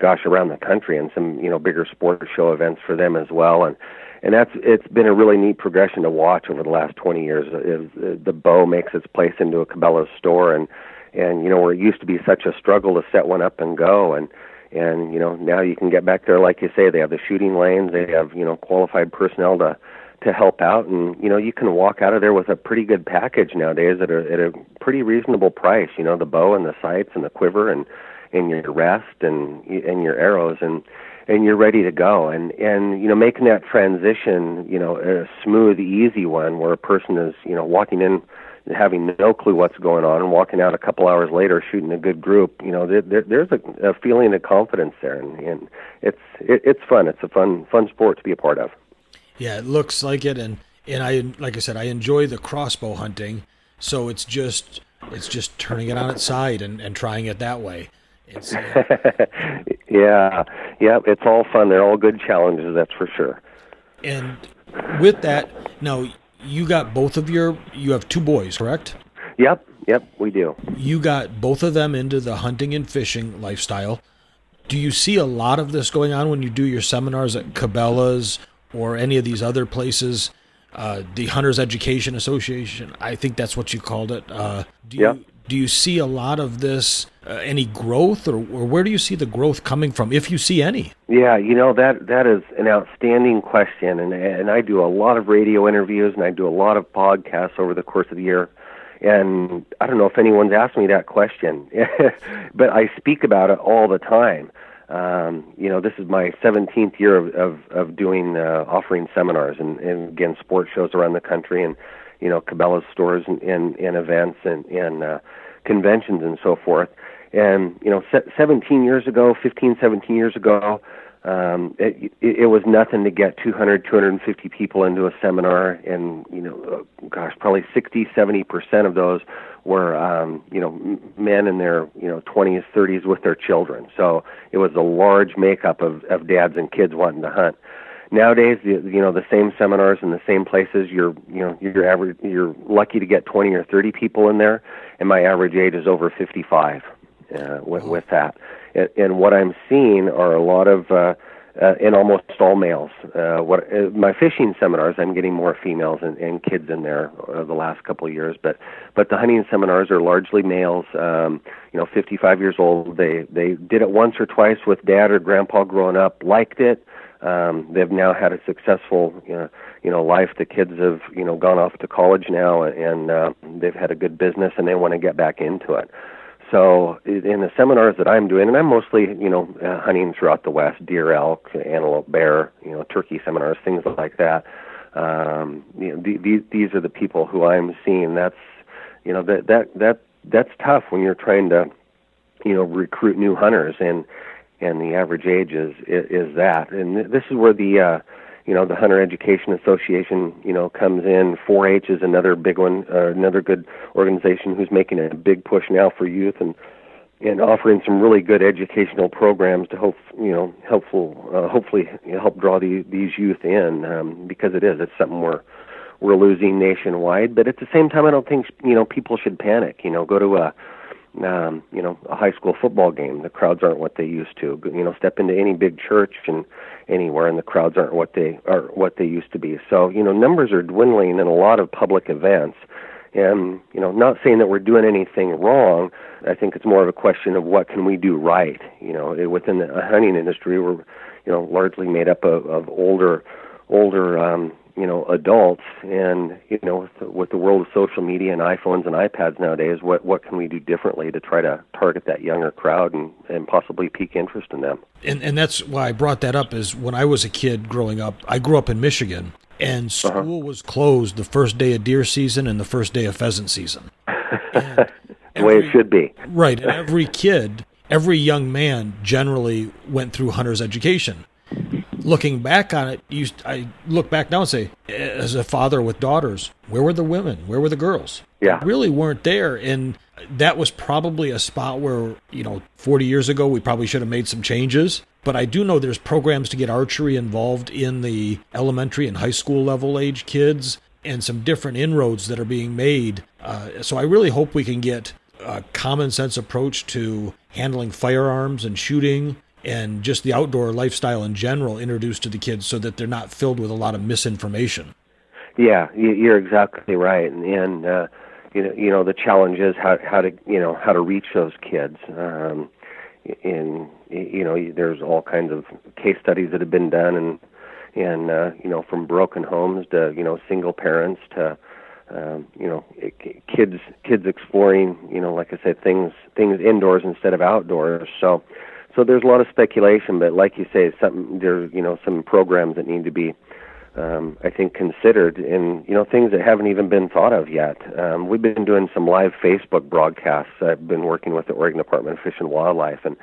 gosh, around the country, and some you know bigger sports show events for them as well, and and that's it's been a really neat progression to watch over the last 20 years. Is uh, the bow makes its place into a Cabela's store, and and you know where it used to be such a struggle to set one up and go, and and you know now you can get back there like you say. They have the shooting lanes, they have you know qualified personnel to to help out, and you know you can walk out of there with a pretty good package nowadays at a at a pretty reasonable price. You know the bow and the sights and the quiver and and your rest and and your arrows and and you're ready to go. And and you know making that transition you know a smooth easy one where a person is you know walking in having no clue what's going on and walking out a couple hours later shooting a good group you know there, there there's a, a feeling of confidence there. And, and it's it, it's fun. It's a fun fun sport to be a part of. Yeah it looks like it. And and I like I said I enjoy the crossbow hunting. So it's just it's just turning it on its side and, and trying it that way [LAUGHS] yeah, yeah, it's all fun. They're all good challenges, that's for sure. And with that, now you got both of your you have two boys, correct? Yep, yep, we do. You got both of them into the hunting and fishing lifestyle. Do you see a lot of this going on when you do your seminars at Cabela's or any of these other places? Uh, the Hunters Education Association, I think that's what you called it. Uh, do you do you see a lot of this uh, any growth, or, or where do you see the growth coming from, if you see any? Yeah, you know that that is an outstanding question, and and I do a lot of radio interviews and I do a lot of podcasts over the course of the year, and I don't know if anyone's asked me that question, [LAUGHS] but I speak about it all the time. Um, you know, this is my 17th year of of, of doing uh, offering seminars and, and again sports shows around the country and you know Cabela's stores and, and, and events and and uh, conventions and so forth. And you know, 17 years ago, 15, 17 years ago, um, it, it, it was nothing to get 200, 250 people into a seminar, and you know, uh, gosh, probably 60, 70 percent of those were um, you know men in their you know 20s, 30s with their children. So it was a large makeup of of dads and kids wanting to hunt. Nowadays, you, you know, the same seminars in the same places, you're you know you're average you're lucky to get 20 or 30 people in there, and my average age is over 55 uh, with, with that. And, and what I'm seeing are a lot of, uh, uh, and almost all males. Uh, what uh, my fishing seminars, I'm getting more females and, and kids in there uh, the last couple of years, but but the hunting seminars are largely males. Um, you know, 55 years old. They they did it once or twice with dad or grandpa growing up, liked it. Um, they've now had a successful, you know, you know, life. The kids have, you know, gone off to college now, and uh, they've had a good business, and they want to get back into it. so in the seminars that I'm doing, and I'm mostly, you know, uh, hunting throughout the West, deer, elk, antelope, bear, you know, turkey seminars, things like that. Um, you know, the, these are the people who I'm seeing. That's, you know, that that that that's tough when you're trying to, you know, recruit new hunters, and and the average age is is, that. And this is where the uh, you know the Hunter Education Association you know comes in. 4-H is another big one, uh, another good organization who's making a big push now for youth and and offering some really good educational programs to help you know helpful uh, hopefully help draw the, these youth in um, because it is it's something we're we're losing nationwide. But at the same time, I don't think you know people should panic. You know, go to a um, you know, a high school football game. The crowds aren't what they used to. You know, step into any big church and anywhere, and the crowds aren't what they are what they used to be. So, you know, numbers are dwindling in a lot of public events. And you know, not saying that we're doing anything wrong. I think it's more of a question of what can we do right. You know, within the hunting industry, we're you know largely made up of, of older older um, you know adults and you know with the, with the world of social media and iPhones and iPads nowadays what what can we do differently to try to target that younger crowd and and possibly pique interest in them and and that's why I brought that up is when I was a kid growing up I grew up in Michigan and uh-huh. school uh-huh. was closed the first day of deer season and the first day of pheasant season [LAUGHS] the every, way it should be right and every kid every young man generally went through hunter's education looking back on it, you, I look back now and say, as a father with daughters, where were the women? Where were the girls? Yeah, really weren't there, and that was probably a spot where you know, 40 years ago, we probably should have made some changes. But I do know there's programs to get archery involved in the elementary and high school level age kids, and some different inroads that are being made. Uh, so I really hope we can get a common sense approach to handling firearms and shooting and just the outdoor lifestyle in general introduced to the kids so that they're not filled with a lot of misinformation. Yeah, you're exactly right, and, and uh, you know, you know, the challenge is how how to you know how to reach those kids. Um, and you know, there's all kinds of case studies that have been done, and and uh, you know, from broken homes to you know single parents to um, you know kids kids exploring you know like I said things things indoors instead of outdoors. So so there's a lot of speculation, but like you say, some there's you know some programs that need to be, um, I think, considered, and you know things that haven't even been thought of yet. Um, we've been doing some live Facebook broadcasts. I've been working with the Oregon Department of Fish and Wildlife, and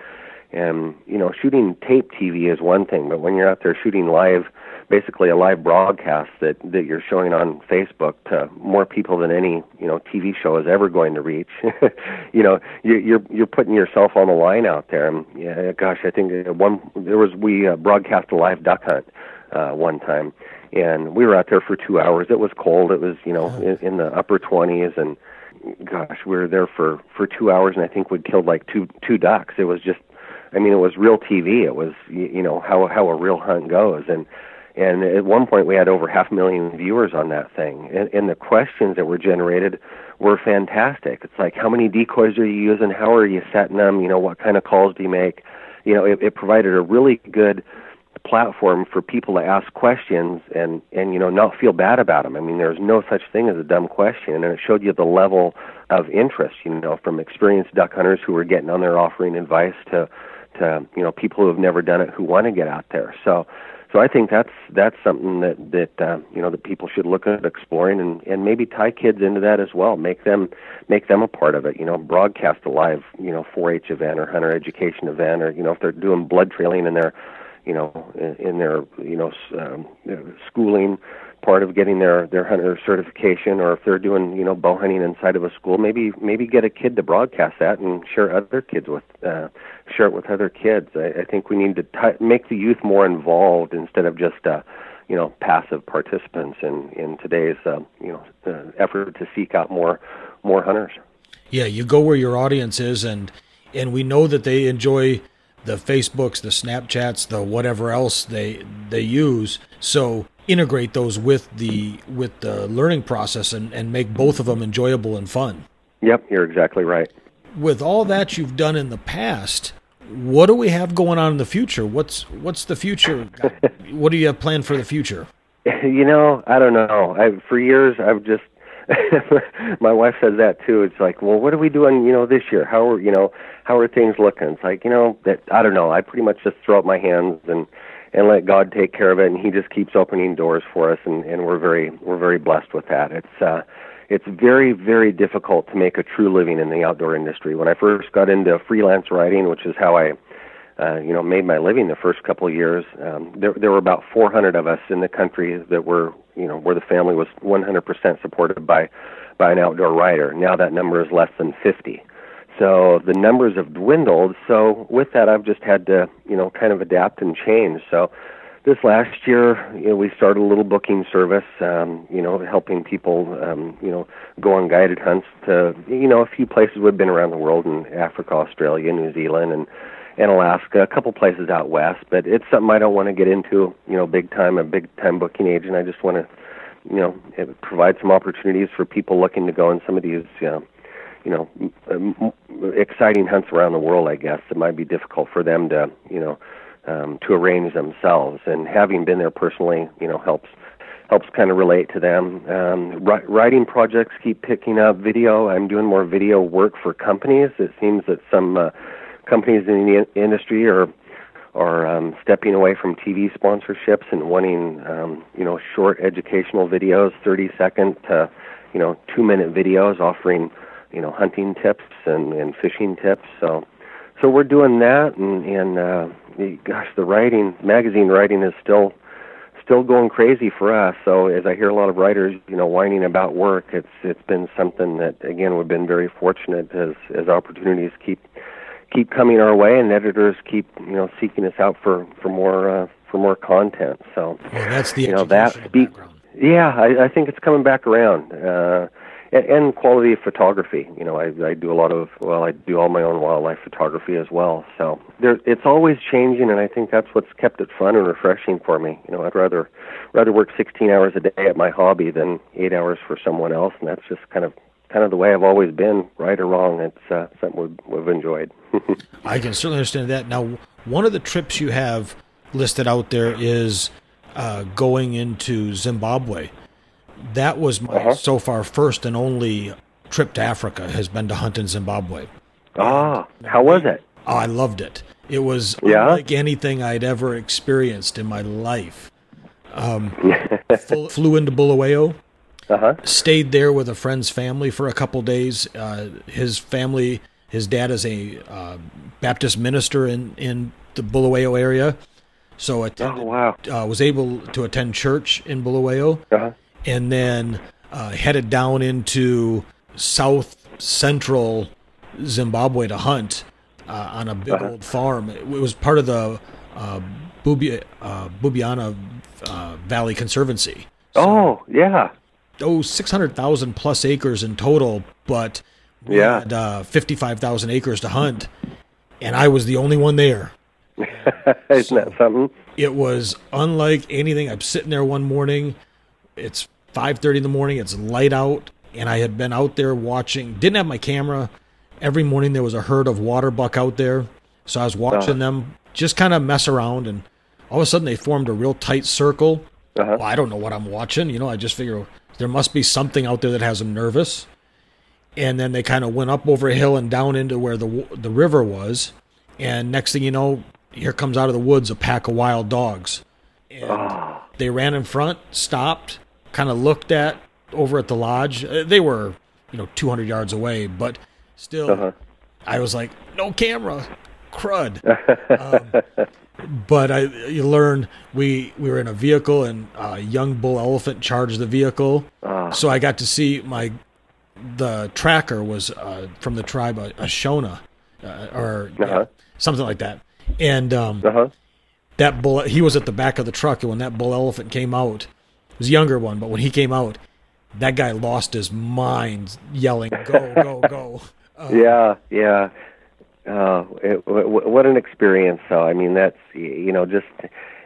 and you know shooting tape TV is one thing, but when you're out there shooting live basically a live broadcast that that you're showing on Facebook to more people than any you know TV show is ever going to reach. [LAUGHS] you know, you, you're you're putting yourself on the line out there. And yeah, gosh, I think one there was we uh, broadcast a live duck hunt uh, one time, and we were out there for two hours. It was cold. It was you know in, in the upper 20s and gosh, we were there for for two hours, and I think we killed like two two ducks. It was just, I mean, it was real TV. It was you know how how a real hunt goes, and and at one point, we had over half a million viewers on that thing. And, and the questions that were generated were fantastic. It's like, how many decoys are you using? How are you setting them? You know, what kind of calls do you make? You know, it, it provided a really good platform for people to ask questions and and you know not feel bad about them. I mean, there's no such thing as a dumb question, and it showed you the level of interest. You know, from experienced duck hunters who were getting on there offering advice to to you know people who have never done it who want to get out there. So so I think that's that's something that that uh, you know that people should look at exploring and and maybe tie kids into that as well. Make them make them a part of it. You know, broadcast a live you know 4-H event or hunter education event, or you know if they're doing blood trailing in their you know in, in their you know um, schooling part of getting their their hunter certification or if they're doing you know bow hunting inside of a school maybe maybe get a kid to broadcast that and share other kids with uh share it with other kids. I, I think we need to t- make the youth more involved instead of just uh you know passive participants in in today's uh, you know uh, effort to seek out more more hunters. Yeah you go where your audience is and and we know that they enjoy the facebooks the snapchats the whatever else they they use so integrate those with the with the learning process and, and make both of them enjoyable and fun. Yep, you're exactly right. With all that you've done in the past, what do we have going on in the future? What's what's the future? [LAUGHS] what do you have planned for the future? You know, I don't know. I for years I've just [LAUGHS] my wife says that too. It's like, well, what are we doing, you know, this year? How are, you know, how are things looking? It's like, you know, that I don't know. I pretty much just throw up my hands and and let God take care of it, and He just keeps opening doors for us, and and we're very we're very blessed with that. It's uh, it's very very difficult to make a true living in the outdoor industry. When I first got into freelance writing, which is how I uh, you know, made my living the first couple of years. Um, there, there were about 400 of us in the country that were, you know, where the family was 100% supported by, by an outdoor writer. Now that number is less than 50. So the numbers have dwindled. So with that, I've just had to, you know, kind of adapt and change. So this last year, you know, we started a little booking service, um, you know, helping people, um, you know, go on guided hunts to, you know, a few places we've been around the world in Africa, Australia, New Zealand, and and Alaska, a couple places out west. But it's something I don't want to get into, you know, big time, a big time booking agent. I just want to, you know, provide some opportunities for people looking to go on some of these, you know, you know, exciting hunts around the world. I guess it might be difficult for them to, you know, um, to arrange themselves. And having been there personally, you know, helps helps kind of relate to them. Um, writing projects keep picking up. Video, I'm doing more video work for companies. It seems that some uh, companies in the industry are are um, stepping away from TV sponsorships and wanting um, you know short educational videos, 30 second to you know two minute videos offering you know hunting tips and, and fishing tips. So so we're doing that, and and uh, gosh, the writing magazine writing is still still going crazy for us. So as I hear a lot of writers, you know, whining about work, it's it's been something that again we've been very fortunate as as opportunities keep keep coming our way, and editors keep you know seeking us out for for more uh, for more content. So well, that's the you know that speak. Yeah, I, I think it's coming back around. Uh, and, and quality of photography. You know, I, I do a lot of well, I do all my own wildlife photography as well. So there, it's always changing, and I think that's what's kept it fun and refreshing for me. You know, I'd rather rather work 16 hours a day at my hobby than eight hours for someone else, and that's just kind of kind of the way I've always been, right or wrong. It's uh, something we've, we've enjoyed. [LAUGHS] I can certainly understand that. Now, one of the trips you have listed out there is uh, going into Zimbabwe. That was my uh-huh. so far first and only trip to Africa has been to hunt in Zimbabwe. Ah, how was it? Oh, I loved it. It was yeah? unlike anything I'd ever experienced in my life. Um, [LAUGHS] flew into Bulawayo, uh-huh. Stayed there with a friend's family for a couple days. Uh, his family, his dad is a uh, Baptist minister in in the Bulawayo area, so attended, oh, wow. uh, was able to attend church in Bulawayo, uh-huh. and then uh, headed down into south central Zimbabwe to hunt uh, on a big uh-huh. old farm. It was part of the uh, Bubi- Bubiana Valley Conservancy. So, oh, yeah oh, 600,000 plus acres in total, but we yeah. had uh, 55,000 acres to hunt, and I was the only one there. [LAUGHS] Isn't so that something? It was unlike anything. I'm sitting there one morning. It's 5:30 in the morning. It's light out, and I had been out there watching. Didn't have my camera. Every morning there was a herd of water buck out there, so I was watching uh-huh. them just kind of mess around, and all of a sudden they formed a real tight circle. Uh-huh. Well, I don't know what I'm watching. You know, I just figure there must be something out there that has them nervous. And then they kind of went up over a hill and down into where the the river was. And next thing you know, here comes out of the woods a pack of wild dogs. And oh. they ran in front, stopped, kind of looked at over at the lodge. Uh, they were, you know, 200 yards away, but still, uh-huh. I was like, no camera, crud. [LAUGHS] um, but I you learn we we were in a vehicle and a young bull elephant charged the vehicle. Uh. So I got to see my the tracker was uh, from the tribe a, a Shona uh, or uh-huh. something like that, and um, uh-huh. that bull he was at the back of the truck and when that bull elephant came out, it was a younger one, but when he came out, that guy lost his mind yelling go go go. [LAUGHS] yeah, yeah. Uh, it, w- what an experience! So I mean, that's you know just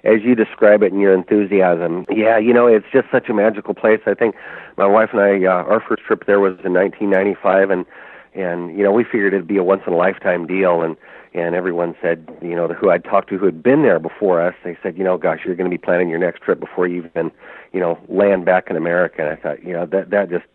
as you describe it in your enthusiasm. Yeah, you know, it's just such a magical place. I think my wife and I, uh, our first trip there was in 1995, and and you know we figured it'd be a once in a lifetime deal, and and everyone said, you know, who I'd talked to who had been there before us, they said, you know, gosh, you're going to be planning your next trip before you even, you know, land back in America. And I thought, you know, that that just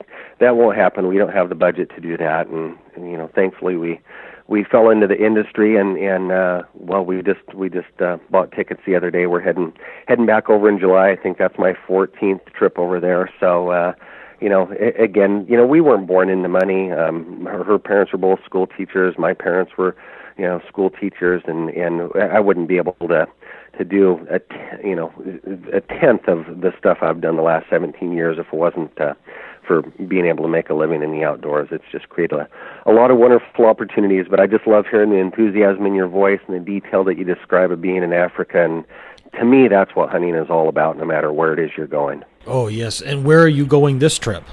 that won't happen. We don't have the budget to do that, and, and you know, thankfully we we fell into the industry and and uh well we just we just uh bought tickets the other day. We're heading heading back over in july. I think that's my 14th trip over there. So uh you know again you know we weren't born into money. Um her, her parents were both school teachers. My parents were you know school teachers and and I wouldn't be able to to do a t- you know a tenth of the stuff I've done the last 17 years if it wasn't uh, for being able to make a living in the outdoors. It's just created a, a lot of wonderful opportunities. But I just love hearing the enthusiasm in your voice and the detail that you describe of being in Africa. And to me, that's what hunting is all about, no matter where it is you're going. Oh yes, and where are you going this trip?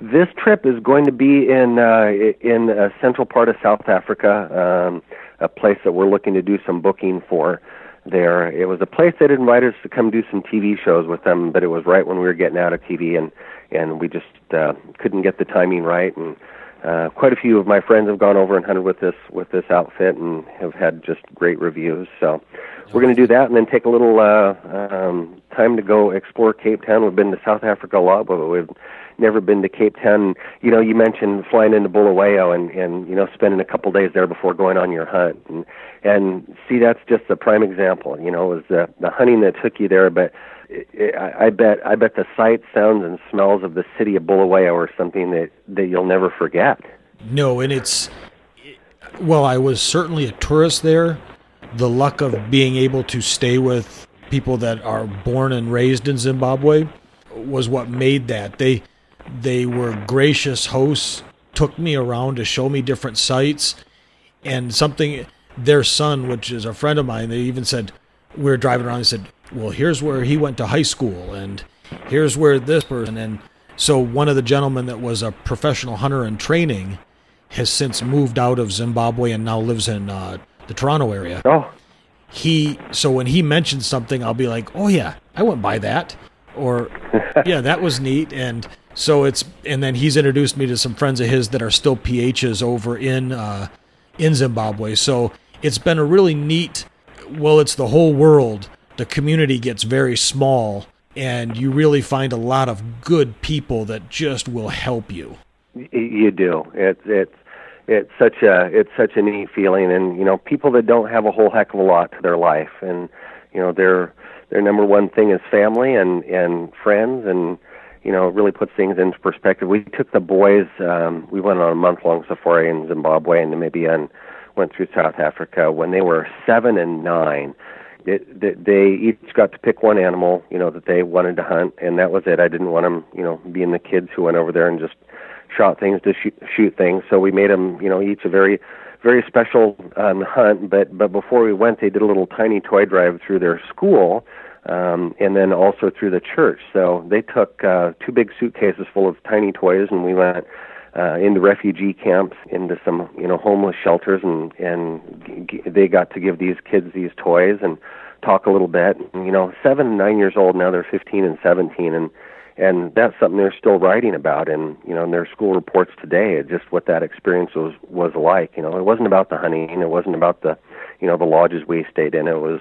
This trip is going to be in uh, in a central part of South Africa, um, a place that we're looking to do some booking for. There, it was a place that invited us to come do some TV shows with them, but it was right when we were getting out of TV, and and we just uh, couldn't get the timing right. And uh, quite a few of my friends have gone over and hunted with this with this outfit and have had just great reviews. So we're going to do that, and then take a little uh, um, time to go explore Cape Town. We've been to South Africa a lot, but we've never been to Cape Town. You know, you mentioned flying into Bulawayo and and you know spending a couple days there before going on your hunt, and and see that's just a prime example. You know, it was the the hunting that took you there, but. I bet I bet the sights, sounds, and smells of the city of Bulawayo are something that that you'll never forget. No, and it's well, I was certainly a tourist there. The luck of being able to stay with people that are born and raised in Zimbabwe was what made that. They they were gracious hosts, took me around to show me different sites, and something. Their son, which is a friend of mine, they even said we were driving around. They said, "Well, here's where he went to high school, and here's where this person." And so one of the gentlemen that was a professional hunter in training has since moved out of Zimbabwe and now lives in uh, the Toronto area. Oh, he so when he mentions something, I'll be like, "Oh yeah, I went by that," or [LAUGHS] "Yeah, that was neat." And so it's and then he's introduced me to some friends of his that are still PHs over in uh, in Zimbabwe. So it's been a really neat. Well, it's the whole world. The community gets very small, and you really find a lot of good people that just will help you. You do. It's it's it's such a it's such a neat feeling, and you know, people that don't have a whole heck of a lot to their life, and you know, their their number one thing is family and and friends, and you know, it really puts things into perspective. We took the boys. Um, we went on a month long safari in Zimbabwe and Namibia, and went through South Africa when they were seven and nine. It, they, they each got to pick one animal, you know, that they wanted to hunt, and that was it. I didn't want them, you know, being the kids who went over there and just shot things to shoot, shoot things. So we made them, you know, each a very, very special um, hunt. But but before we went, they did a little tiny toy drive through their school, um, and then also through the church. So they took uh, two big suitcases full of tiny toys, and we went uh, into refugee camps, into some you know homeless shelters, and and g- they got to give these kids these toys and talk a little bit. You know, seven and nine years old now, they're 15 and 17, and and that's something they're still writing about in you know in their school reports today just what that experience was was like you know it wasn't about the hunting it wasn't about the you know the lodges we stayed in it was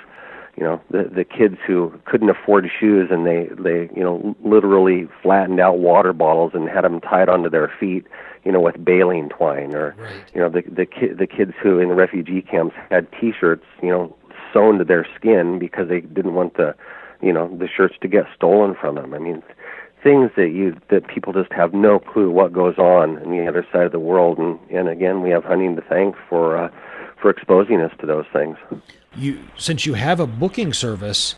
you know the the kids who couldn't afford shoes and they they you know literally flattened out water bottles and had them tied onto their feet you know with baling twine or right. you know the the ki- the kids who in the refugee camps had t-shirts you know sewn to their skin because they didn't want the you know the shirts to get stolen from them i mean things that you that people just have no clue what goes on on the other side of the world. And and again we have hunting to thank for uh, for exposing us to those things you since you have a booking service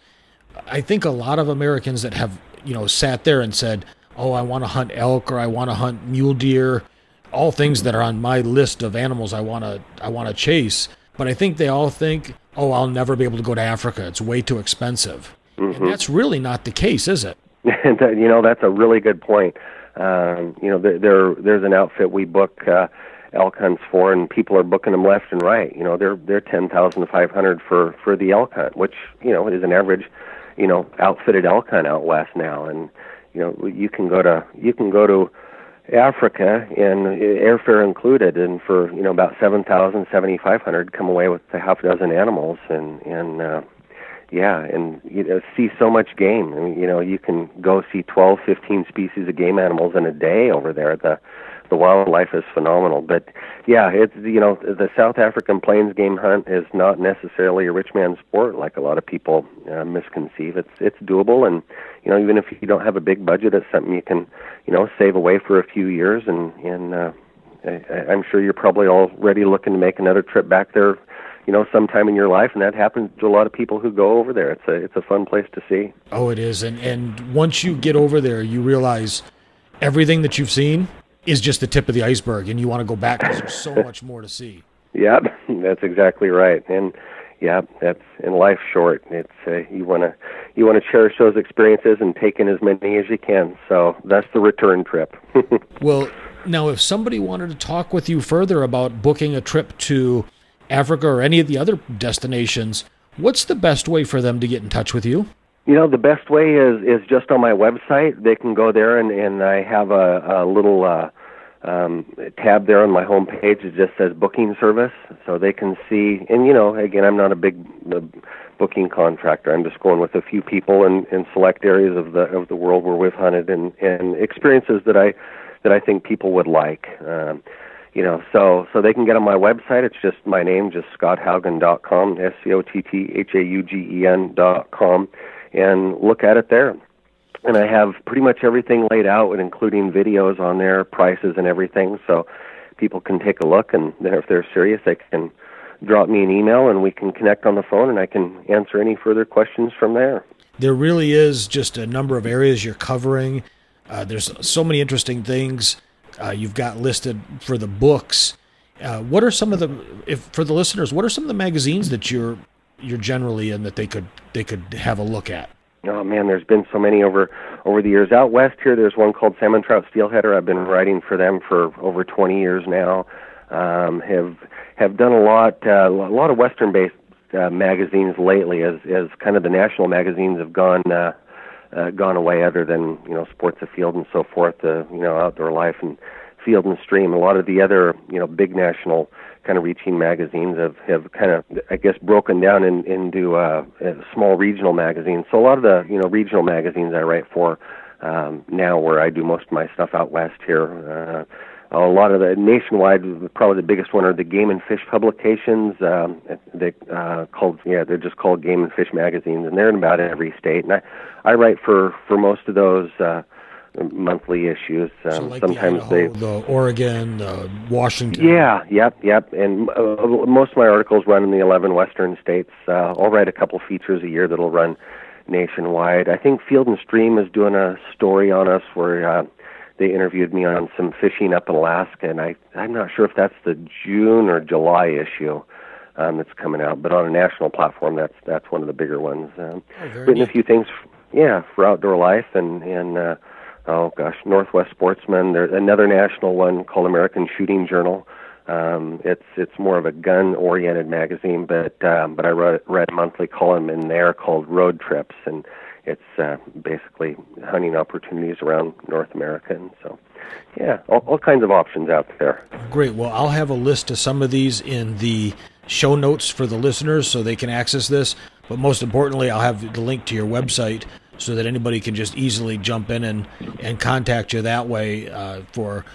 i think a lot of americans that have you know sat there and said oh i want to hunt elk or i want to hunt mule deer all things that are on my list of animals i want to i want to chase but i think they all think oh i'll never be able to go to africa it's way too expensive mm-hmm. and that's really not the case is it [LAUGHS] you know that's a really good point. Um, you know, there, there there's an outfit we book uh, elk hunts for, and people are booking them left and right. You know, they're they're ten thousand five hundred for for the elk hunt, which you know is an average, you know, outfitted elk hunt out west now. And you know, you can go to you can go to Africa and airfare included, and for you know about seven thousand, seventy five hundred, come away with a half dozen animals, and and uh, yeah, and you know see so much game. I mean, you know, you can go see twelve, fifteen species of game animals in a day over there. The the wildlife is phenomenal. But yeah, it's you know the South African plains game hunt is not necessarily a rich man's sport like a lot of people uh, misconceive. It's it's doable, and you know even if you don't have a big budget, it's something you can you know save away for a few years, and and uh, I, I'm sure you're probably already looking to make another trip back there. You know, sometime in your life, and that happens to a lot of people who go over there. It's a it's a fun place to see. Oh, it is, and and once you get over there, you realize everything that you've seen is just the tip of the iceberg, and you want to go back because there's so much more to see. Yeah, [LAUGHS] that's exactly right, and yeah, that's in life short. It's uh, you want to you want to cherish those experiences and take in as many as you can. So that's the return trip. [LAUGHS] well, now if somebody wanted to talk with you further about booking a trip to Africa or any of the other destinations, what's the best way for them to get in touch with you? You know, the best way is is just on my website. They can go there, and and I have a, a little uh, um, tab there on my home page. It just says booking service, so they can see. And you know, again, I'm not a big uh, booking contractor. I'm just going with a few people in, in select areas of the of the world where we've hunted and and experiences that I that I think people would like. Um, you know, so so they can get on my website. It's just my name, just scotthaugen.com, s c o t t h a u g e n dot com and look at it there. And I have pretty much everything laid out, and including videos on there, prices and everything, so people can take a look. And if they're serious, they can drop me an email, and we can connect on the phone, and I can answer any further questions from there. There really is just a number of areas you're covering. Uh, there's so many interesting things uh, you've got listed for the books. Uh, what are some of the, if for the listeners, what are some of the magazines that you're you're generally in that they could they could have a look at? Oh man, there's been so many over over the years. Out west here, there's one called Salmon Trout Steelheader. I've been writing for them for over 20 years now. Um, have have done a lot uh, a lot of western based uh, magazines lately, as as kind of the national magazines have gone. Uh, uh, gone away other than you know Sports Afield and so forth uh, you know outdoor life and field and stream a lot of the other you know big national kind of reaching magazines have have kind of I guess broken down in, into uh, small regional magazines. So a lot of the you know regional magazines I write for um, now, where I do most of my stuff out west here. Uh, a lot of the nationwide, probably the biggest one are the Game and Fish publications. Um, they uh, called yeah, they're just called Game and Fish magazines, and they're in about every state. And I I write for for most of those. Uh, monthly issues. Um, so like sometimes the Idaho, they, the Oregon, the Washington. Yeah, yep, yep. And uh, most of my articles run in the 11 Western states. Uh, I'll write a couple features a year that'll run nationwide. I think Field and Stream is doing a story on us where uh, they interviewed me on some fishing up in Alaska, and I I'm not sure if that's the June or July issue. Um, that's coming out, but on a national platform, that's that's one of the bigger ones. Um, oh, written neat. a few things, yeah, for outdoor life and and uh, oh gosh, Northwest Sportsman. There's another national one called American Shooting Journal. Um, it's it's more of a gun-oriented magazine, but um, but I read, read a monthly column in there called Road Trips, and it's uh, basically hunting opportunities around North America. And so, yeah, all, all kinds of options out there. Great. Well, I'll have a list of some of these in the show notes for the listeners so they can access this. But most importantly, I'll have the link to your website so that anybody can just easily jump in and, and contact you that way uh, for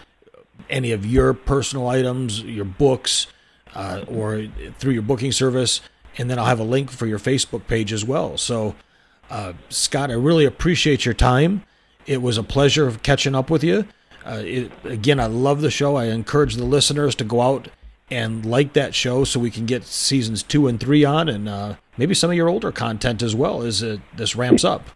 any of your personal items, your books, uh, or through your booking service. And then I'll have a link for your Facebook page as well. So, uh, Scott, I really appreciate your time. It was a pleasure of catching up with you. Uh, it, again, I love the show. I encourage the listeners to go out and like that show so we can get seasons two and three on and uh, maybe some of your older content as well as this ramps up.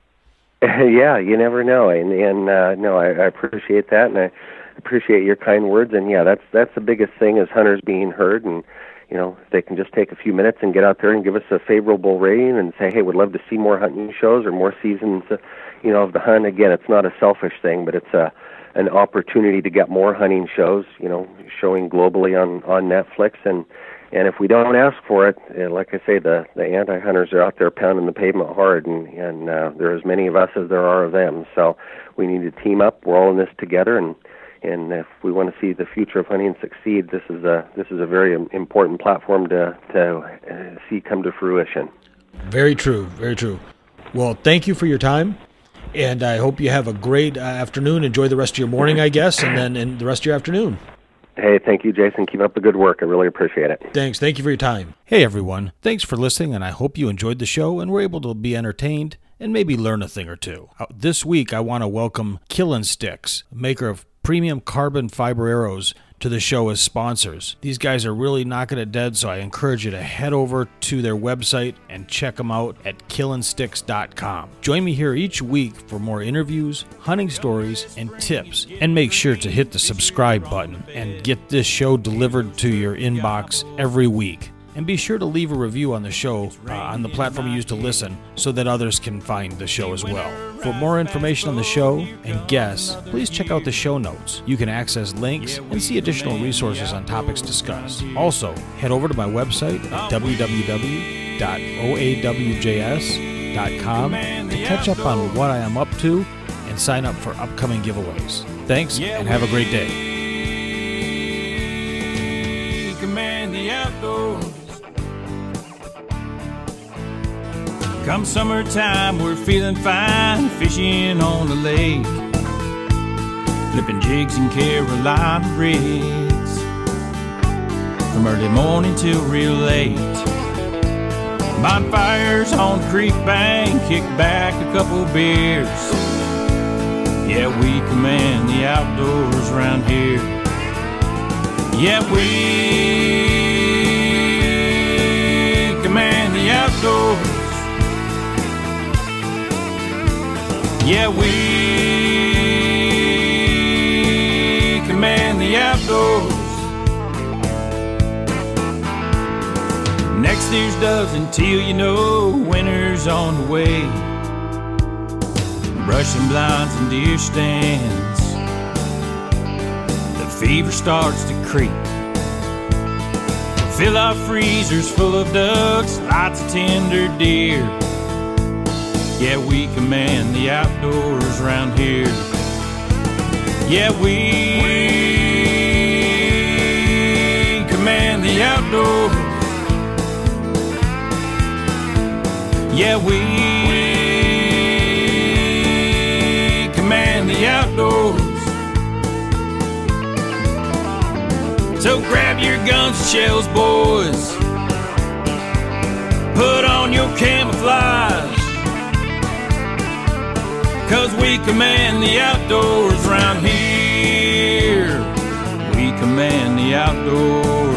[LAUGHS] yeah, you never know, and and uh, no, I, I appreciate that, and I appreciate your kind words. And yeah, that's that's the biggest thing is hunters being heard, and you know they can just take a few minutes and get out there and give us a favorable rating and say, hey, we'd love to see more hunting shows or more seasons, uh, you know, of the hunt. Again, it's not a selfish thing, but it's a an opportunity to get more hunting shows, you know, showing globally on on Netflix and and if we don't ask for it, uh, like I say, the the anti-hunters are out there pounding the pavement hard, and and uh, there are as many of us as there are of them. So we need to team up. We're all in this together, and and if we want to see the future of hunting succeed, this is a this is a very important platform to to uh, see come to fruition. Very true, very true. Well, thank you for your time, and I hope you have a great uh, afternoon. Enjoy the rest of your morning, I guess, and then in the rest of your afternoon. Hey, thank you, Jason. Keep up the good work. I really appreciate it. Thanks. Thank you for your time. Hey, everyone. Thanks for listening, and I hope you enjoyed the show and were able to be entertained and maybe learn a thing or two. Uh, this week, I want to welcome Killin Sticks, maker of premium carbon fiber arrows to the show as sponsors. These guys are really knocking it dead, so I encourage you to head over to their website and check them out at killinsticks.com. Join me here each week for more interviews, hunting stories, and tips. And make sure to hit the subscribe button and get this show delivered to your inbox every week. And be sure to leave a review on the show uh, on the platform you use to listen so that others can find the show as well. For more information on the show and guests, please check out the show notes. You can access links and see additional resources on topics discussed. Also, head over to my website at www.oawjs.com to catch up on what I am up to and sign up for upcoming giveaways. Thanks and have a great day. command the outdoors. Come summertime, we're feeling fine, fishing on the lake, flipping jigs in Carolina rigs, from early morning till real late. Bonfires on creek bank, kick back a couple beers. Yeah, we command the outdoors around here. Yeah, we command the outdoors. Yeah, we command the outdoors. Next year's does until you know winter's on the way. Brushing blinds and deer stands. The fever starts to creep. Fill our freezers full of ducks, lots of tender deer. Yeah, we command the outdoors around here. Yeah, we command the outdoors. Yeah, we command the outdoors. So grab your guns and shells, boys. Put on your camouflage. Cause we command the outdoors round here. We command the outdoors.